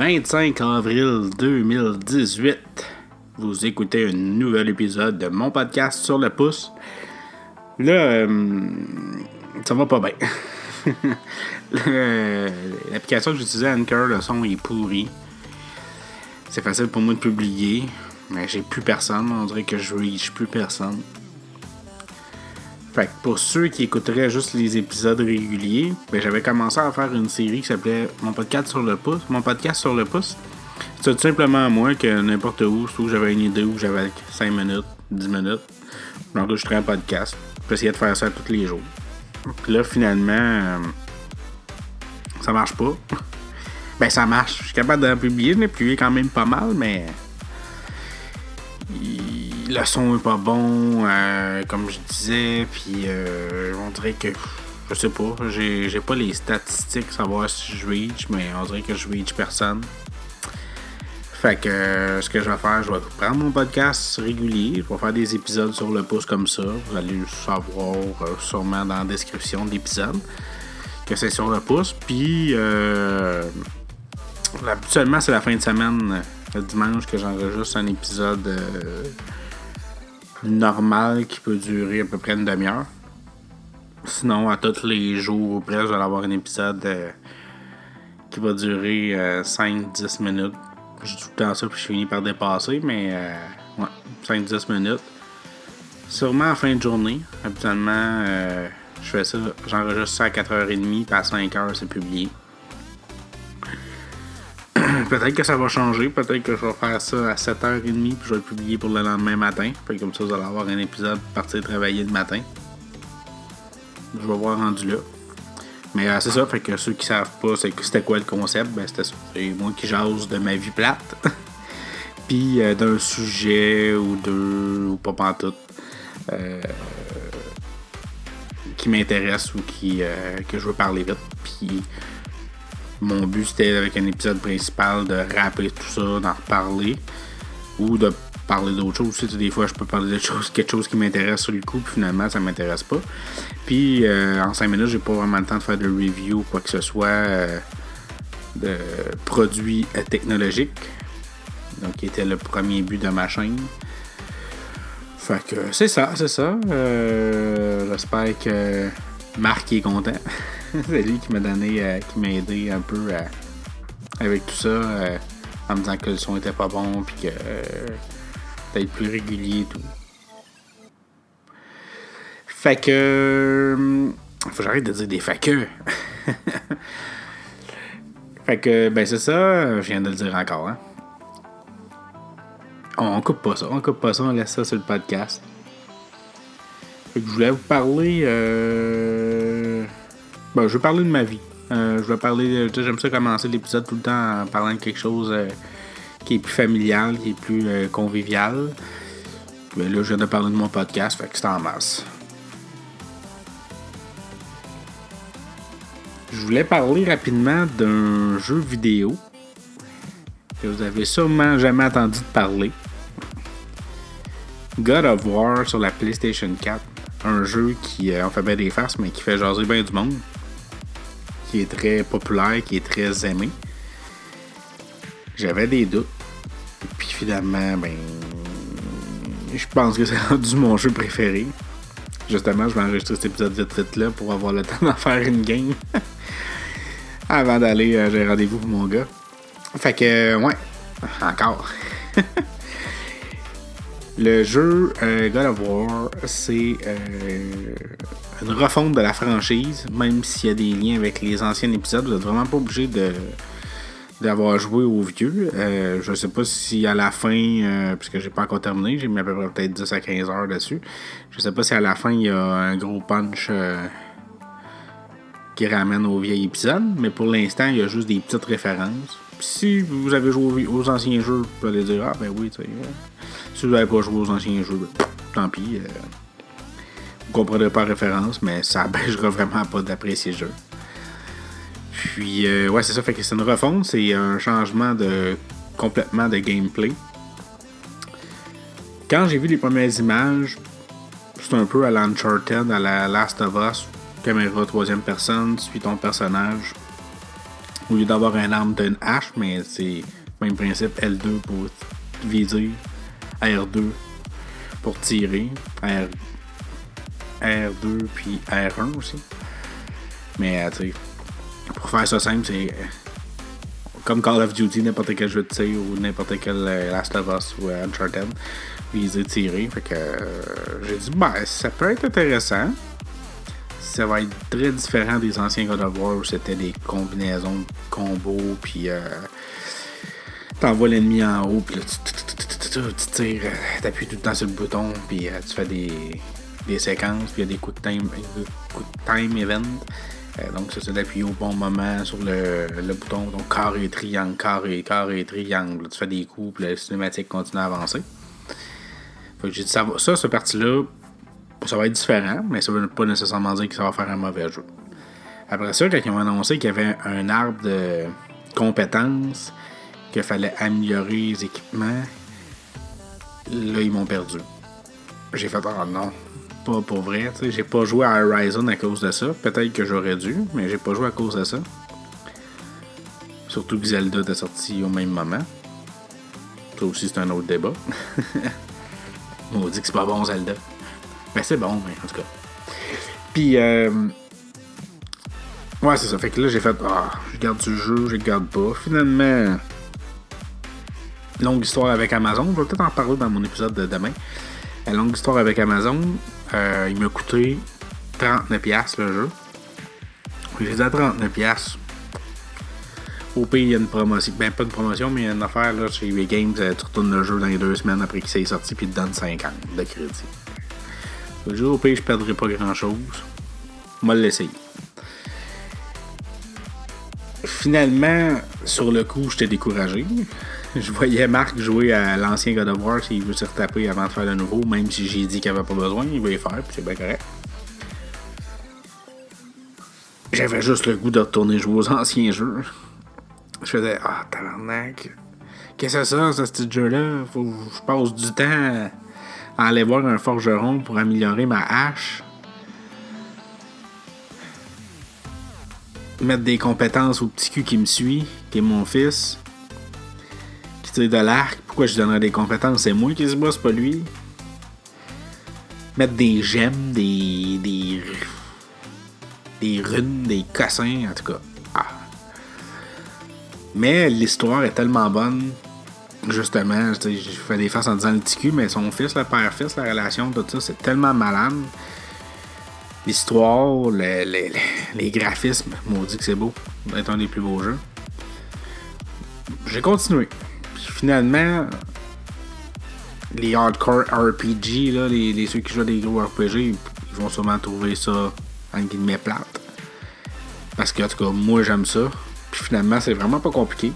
25 avril 2018. Vous écoutez un nouvel épisode de mon podcast sur le pouce. Là, euh, ça va pas bien. L'application que j'utilisais, Anchor, le son est pourri. C'est facile pour moi de publier, mais j'ai plus personne. On dirait que je reach plus personne. Fait que pour ceux qui écouteraient juste les épisodes réguliers, ben j'avais commencé à faire une série qui s'appelait Mon podcast sur le pouce. Mon podcast sur le pouce. C'est tout simplement moi que n'importe où, où j'avais une idée où j'avais 5 minutes, 10 minutes, j'enregistrais un podcast. J'essayais de faire ça tous les jours. Puis là, finalement, euh, ça marche pas. ben, ça marche. Je suis capable de publier. Je publié quand même pas mal, mais le son est pas bon, euh, comme je disais, puis euh, on dirait que je sais pas, j'ai, pas les statistiques savoir si je reach, mais on dirait que je reach personne. Fait que euh, ce que je vais faire, je vais prendre mon podcast régulier, je vais faire des épisodes sur le pouce comme ça. Vous allez le savoir sûrement dans la description de l'épisode que c'est sur le pouce. Puis habituellement c'est la fin de semaine, le dimanche que j'enregistre un épisode normal qui peut durer à peu près une demi-heure. Sinon, à tous les jours ou presque, je vais avoir un épisode euh, qui va durer 5-10 euh, minutes. Je dis tout le temps ça, puis je finis par dépasser, mais euh, ouais, 5-10 minutes. Sûrement en fin de journée. Habituellement, je fais ça, j'enregistre ça à 4h30, puis à 5h, c'est publié. Peut-être que ça va changer. Peut-être que je vais faire ça à 7h30 puis je vais le publier pour le lendemain matin. Fait comme ça, vous allez avoir un épisode partir travailler le matin. Je vais voir rendu là. Mais euh, c'est ça, fait que ceux qui savent pas c'était quoi le concept, ben c'était ça. C'est moi qui jase de ma vie plate. puis euh, d'un sujet ou deux, ou pas pantoute. Euh, qui m'intéresse ou qui que je veux parler vite. Puis mon but, c'était avec un épisode principal de rappeler tout ça, d'en reparler. Ou de parler d'autres choses. Tu des fois, je peux parler de choses, quelque chose qui m'intéresse sur le coup, puis finalement, ça m'intéresse pas. Puis, euh, en 5 minutes, j'ai pas vraiment le temps de faire de review ou quoi que ce soit euh, de produits euh, technologiques. Donc, qui était le premier but de ma chaîne. Fait que c'est ça, c'est ça. J'espère que Marc est content. c'est lui qui m'a donné, euh, qui m'a aidé un peu euh, avec tout ça, euh, en me disant que le son était pas bon, puis que d'être plus régulier et tout. Fait que. Faut que j'arrête de dire des que. fait que, ben c'est ça, je viens de le dire encore, hein. On coupe pas ça, on coupe pas ça, on laisse ça sur le podcast. Fait que je voulais vous parler. Euh ben, je vais parler de ma vie. Euh, je vais parler. J'aime ça commencer l'épisode tout le temps en parlant de quelque chose euh, qui est plus familial, qui est plus euh, convivial. là, je viens de parler de mon podcast, fait que c'est en masse. Je voulais parler rapidement d'un jeu vidéo que vous avez sûrement jamais entendu de parler. God of War sur la PlayStation 4. Un jeu qui, en fait bien des farces, mais qui fait jaser bien du monde qui est très populaire, qui est très aimé. J'avais des doutes. Puis finalement, ben. Je pense que c'est rendu mon jeu préféré. Justement, je vais enregistrer cet épisode vite vite là pour avoir le temps d'en faire une game. Avant d'aller, euh, j'ai rendez-vous pour mon gars. Fait que, ouais, encore. Le jeu euh, God of War, c'est euh, une refonte de la franchise, même s'il y a des liens avec les anciens épisodes. Vous n'êtes vraiment pas obligé de d'avoir joué au vieux. Euh, je sais pas si à la fin, puisque j'ai pas encore terminé, j'ai mis à peu près peut-être 10 à 15 heures dessus. Je sais pas si à la fin il y a un gros punch qui ramène au vieil épisode, mais pour l'instant, il y a juste des petites références. si vous avez joué aux anciens jeux, vous allez dire Ah ben oui, tu sais. Si vous n'avez pas joué aux anciens jeux, ben, tant pis. Euh, vous comprendrez pas la référence, mais ça n'empêchera vraiment pas d'apprécier le jeu. Puis, euh, ouais, c'est ça. Fait que c'est une refonte, c'est un changement de complètement de gameplay. Quand j'ai vu les premières images, c'est un peu à l'Uncharted, à la Last of Us, caméra troisième personne, suis ton personnage, Au lieu d'avoir un arme, t'as une hache, mais c'est même principe. L2 pour viser, R2 pour tirer, R... R2 puis R1 aussi. Mais euh, tu pour faire ça simple, c'est euh, comme Call of Duty, n'importe quel jeu de tir ou n'importe quel euh, Last of Us ou Uncharted, viser, tirer. Fait que j'ai dit, ben, ça peut être intéressant. Ça va être très différent des anciens God of War où c'était des combinaisons de combos, puis t'envoies l'ennemi en haut, puis là, tu tires, t'appuies tout le temps sur le bouton, puis tu fais des, des séquences, puis il y a des quick time, quick time events. Euh, donc, ça, c'est d'appuyer au bon moment sur le, bouton. Donc, carré, triangle, carré, carré, triangle. tu fais des coups, puis la cinématique continue à avancer. Fait que j'ai dit, ça, ça, cette partie-là, ça va être différent, mais ça veut pas nécessairement dire que ça va faire un mauvais jeu. Après ça, quand ils ont annoncé qu'il y avait un arbre de compétences, qu'il fallait améliorer les équipements, là, ils m'ont perdu. J'ai fait, oh non, pas pour vrai. J'ai pas joué à Horizon à cause de ça. Peut-être que j'aurais dû, mais j'ai pas joué à cause de ça. Surtout que Zelda est sorti au même moment. Ça aussi, c'est un autre débat. On dit que c'est pas bon Zelda. Mais c'est bon, mais en tout cas. Puis, euh... ouais, c'est ça. Fait que là, j'ai fait, ah, je garde du jeu, je garde pas. Finalement, longue histoire avec Amazon. Je vais peut-être en parler dans mon épisode de demain. La longue histoire avec Amazon, euh, il m'a coûté 39$ le jeu. J'ai dit à 39$. Au pire, il y a une promotion. Ben, pas une promotion, mais il y a une affaire là, chez eBay Games. Euh, tu retournes le jeu dans les deux semaines après qu'il s'est sorti, puis il te donne 50 de crédit. Le jeu, au pire, je perdrai pas grand chose. Moi, l'essayer. Finalement, sur le coup, j'étais découragé. je voyais Marc jouer à l'ancien God of War s'il veut se retaper avant de faire le nouveau, même si j'ai dit qu'il avait pas besoin, il va y faire, puis c'est bien correct. J'avais juste le goût de retourner jouer aux anciens jeux. Je faisais Ah, tabarnak. Qu'est-ce que c'est ça, ce petit jeu-là? Faut que je passe du temps à aller voir un forgeron pour améliorer ma hache. Mettre des compétences au petit cul qui me suit, qui est mon fils de l'arc, pourquoi je donnerais des compétences? C'est moi qui se c'est pas lui. Mettre des gemmes, des. des. des runes, des cassins, en tout cas. Ah. Mais l'histoire est tellement bonne. Justement, je fais des faces en disant le TQ, mais son fils, le père-fils, la relation, tout ça, c'est tellement malade. L'histoire, les, les, les graphismes, maudit que c'est beau. C'est un des plus beaux jeux. J'ai continué finalement, les hardcore RPG, là, les, ceux qui jouent des gros RPG, ils vont sûrement trouver ça en guillemets plate. Parce que, en tout cas, moi j'aime ça. Puis finalement, c'est vraiment pas compliqué.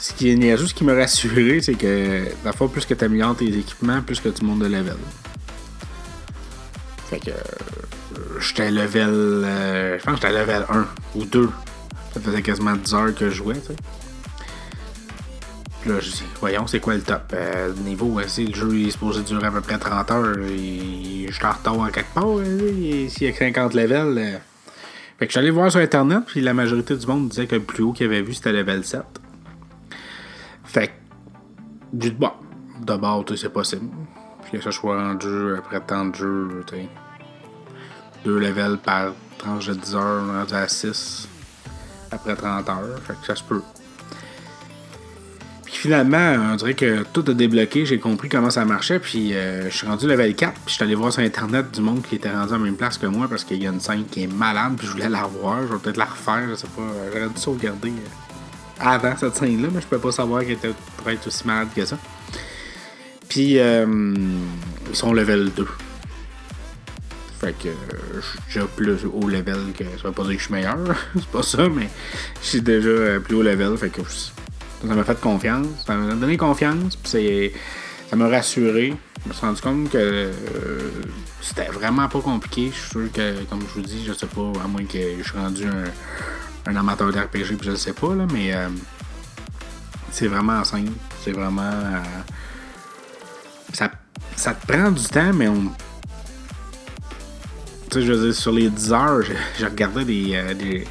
Ce qui est juste qui m'a rassuré, c'est que la fois plus que tu améliores tes équipements, plus que tu montes de level. Fait que euh, j'étais level. Euh, je pense que j'étais level 1 ou 2. Ça faisait quasiment 10 heures que je jouais, tu sais là, je dis, voyons, c'est quoi le top? Euh, niveau? Si le jeu est supposé durer à peu près 30 heures, je suis en retard en quelque part. Hein, s'il y a 50 levels. Euh. Fait que je suis allé voir sur internet, puis la majorité du monde disait que le plus haut qu'il avait vu c'était level 7. Fait que, du bon, d'abord, c'est possible. Puis que ça soit rendu après tant de jeux, tu Deux levels par tranche de 10 heures, rendu à 6 après 30 heures. Fait que ça se peut finalement, on dirait que tout a débloqué, j'ai compris comment ça marchait, puis euh, je suis rendu level 4, puis je suis allé voir sur internet du monde qui était rendu la même place que moi parce qu'il y a une scène qui est malade, puis je voulais la revoir, je vais peut-être la refaire, je sais pas, j'aurais dû sauvegarder euh, avant cette scène-là, mais je peux pas savoir qu'elle était être aussi malade que ça. Puis euh, ils sont level 2. Fait que je suis déjà plus haut level que. Ça veut pas dire que je suis meilleur, c'est pas ça, mais je suis déjà plus haut level, fait que ça m'a fait confiance. Ça m'a donné confiance. Puis ça m'a rassuré. Je me suis rendu compte que euh, c'était vraiment pas compliqué. Je suis sûr que, comme je vous dis, je sais pas, à moins que je sois rendu un, amateur d'RPG, puis je le sais pas, là, mais euh, c'est vraiment simple. C'est vraiment. Euh, ça, ça te prend du temps, mais on. Tu sais, je veux dire, sur les 10 heures, j'ai regardé des, des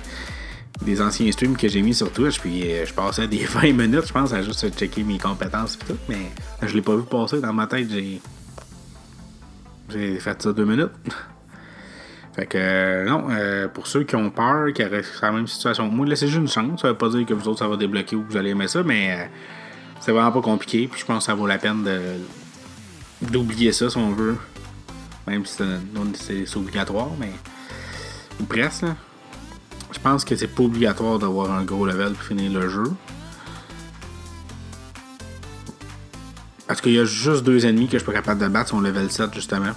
des anciens streams que j'ai mis sur Twitch, puis euh, je passais des 20 minutes, je pense, à juste checker mes compétences et tout, mais je l'ai pas vu passer dans ma tête, j'ai. J'ai fait ça deux minutes. fait que, euh, non, euh, pour ceux qui ont peur, qui restent dans la même situation moi, laissez juste une chance. Ça veut pas dire que vous autres, ça va débloquer ou que vous allez aimer ça, mais c'est vraiment pas compliqué, puis je pense que ça vaut la peine d'oublier ça si on veut. Même si c'est obligatoire, mais. Ou presque, là. Je pense que c'est pas obligatoire d'avoir un gros level pour finir le jeu. Parce qu'il y a juste deux ennemis que je suis pas capable de battre, son level 7 justement.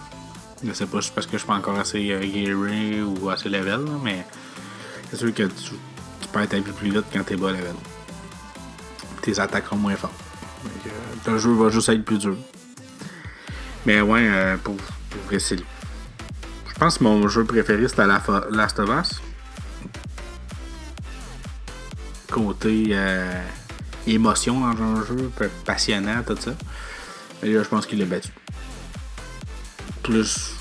Je sais pas, parce que je suis pas encore assez euh, ou assez level, mais c'est sûr que tu, tu peux être un peu plus vite quand t'es bas level. Tes attaques sont moins fortes. le jeu va juste être plus dur. Mais ouais, euh, pour, pour essayer. Je pense que mon jeu préféré c'était Last of Us. Côté euh, émotion dans un jeu, passionnant, tout ça. Et là, je pense qu'il l'a battu. Plus,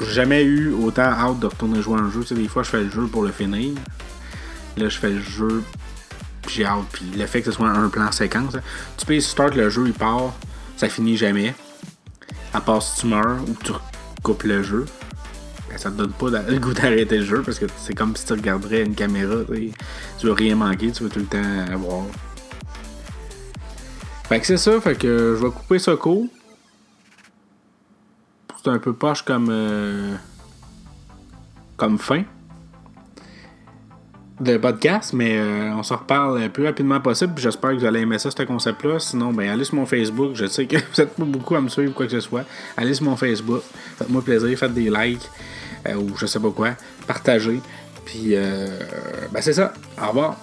j'ai jamais eu autant hâte de retourner jouer un jeu. Tu sais, des fois, je fais le jeu pour le finir. Là, je fais le jeu, j'ai hâte. Puis le fait que ce soit un plan séquence, hein. tu peux start le jeu, il part, ça finit jamais. À part si tu meurs ou tu coupes le jeu. Ben, ça te donne pas le goût d'arrêter le jeu parce que c'est comme si tu regarderais une caméra. Tu veux rien manquer, tu veux tout le temps avoir. Fait que c'est ça, fait que je vais couper ce court. C'est un peu poche comme. Euh, comme fin de podcast, mais euh, on se reparle le plus rapidement possible. J'espère que vous allez aimer ça, ce concept-là. Sinon, ben, allez sur mon Facebook. Je sais que vous êtes pas beaucoup à me suivre, quoi que ce soit. Allez sur mon Facebook. Faites-moi plaisir, faites des likes. Euh, ou je sais pas quoi, partager. Puis, euh, ben c'est ça. Au revoir.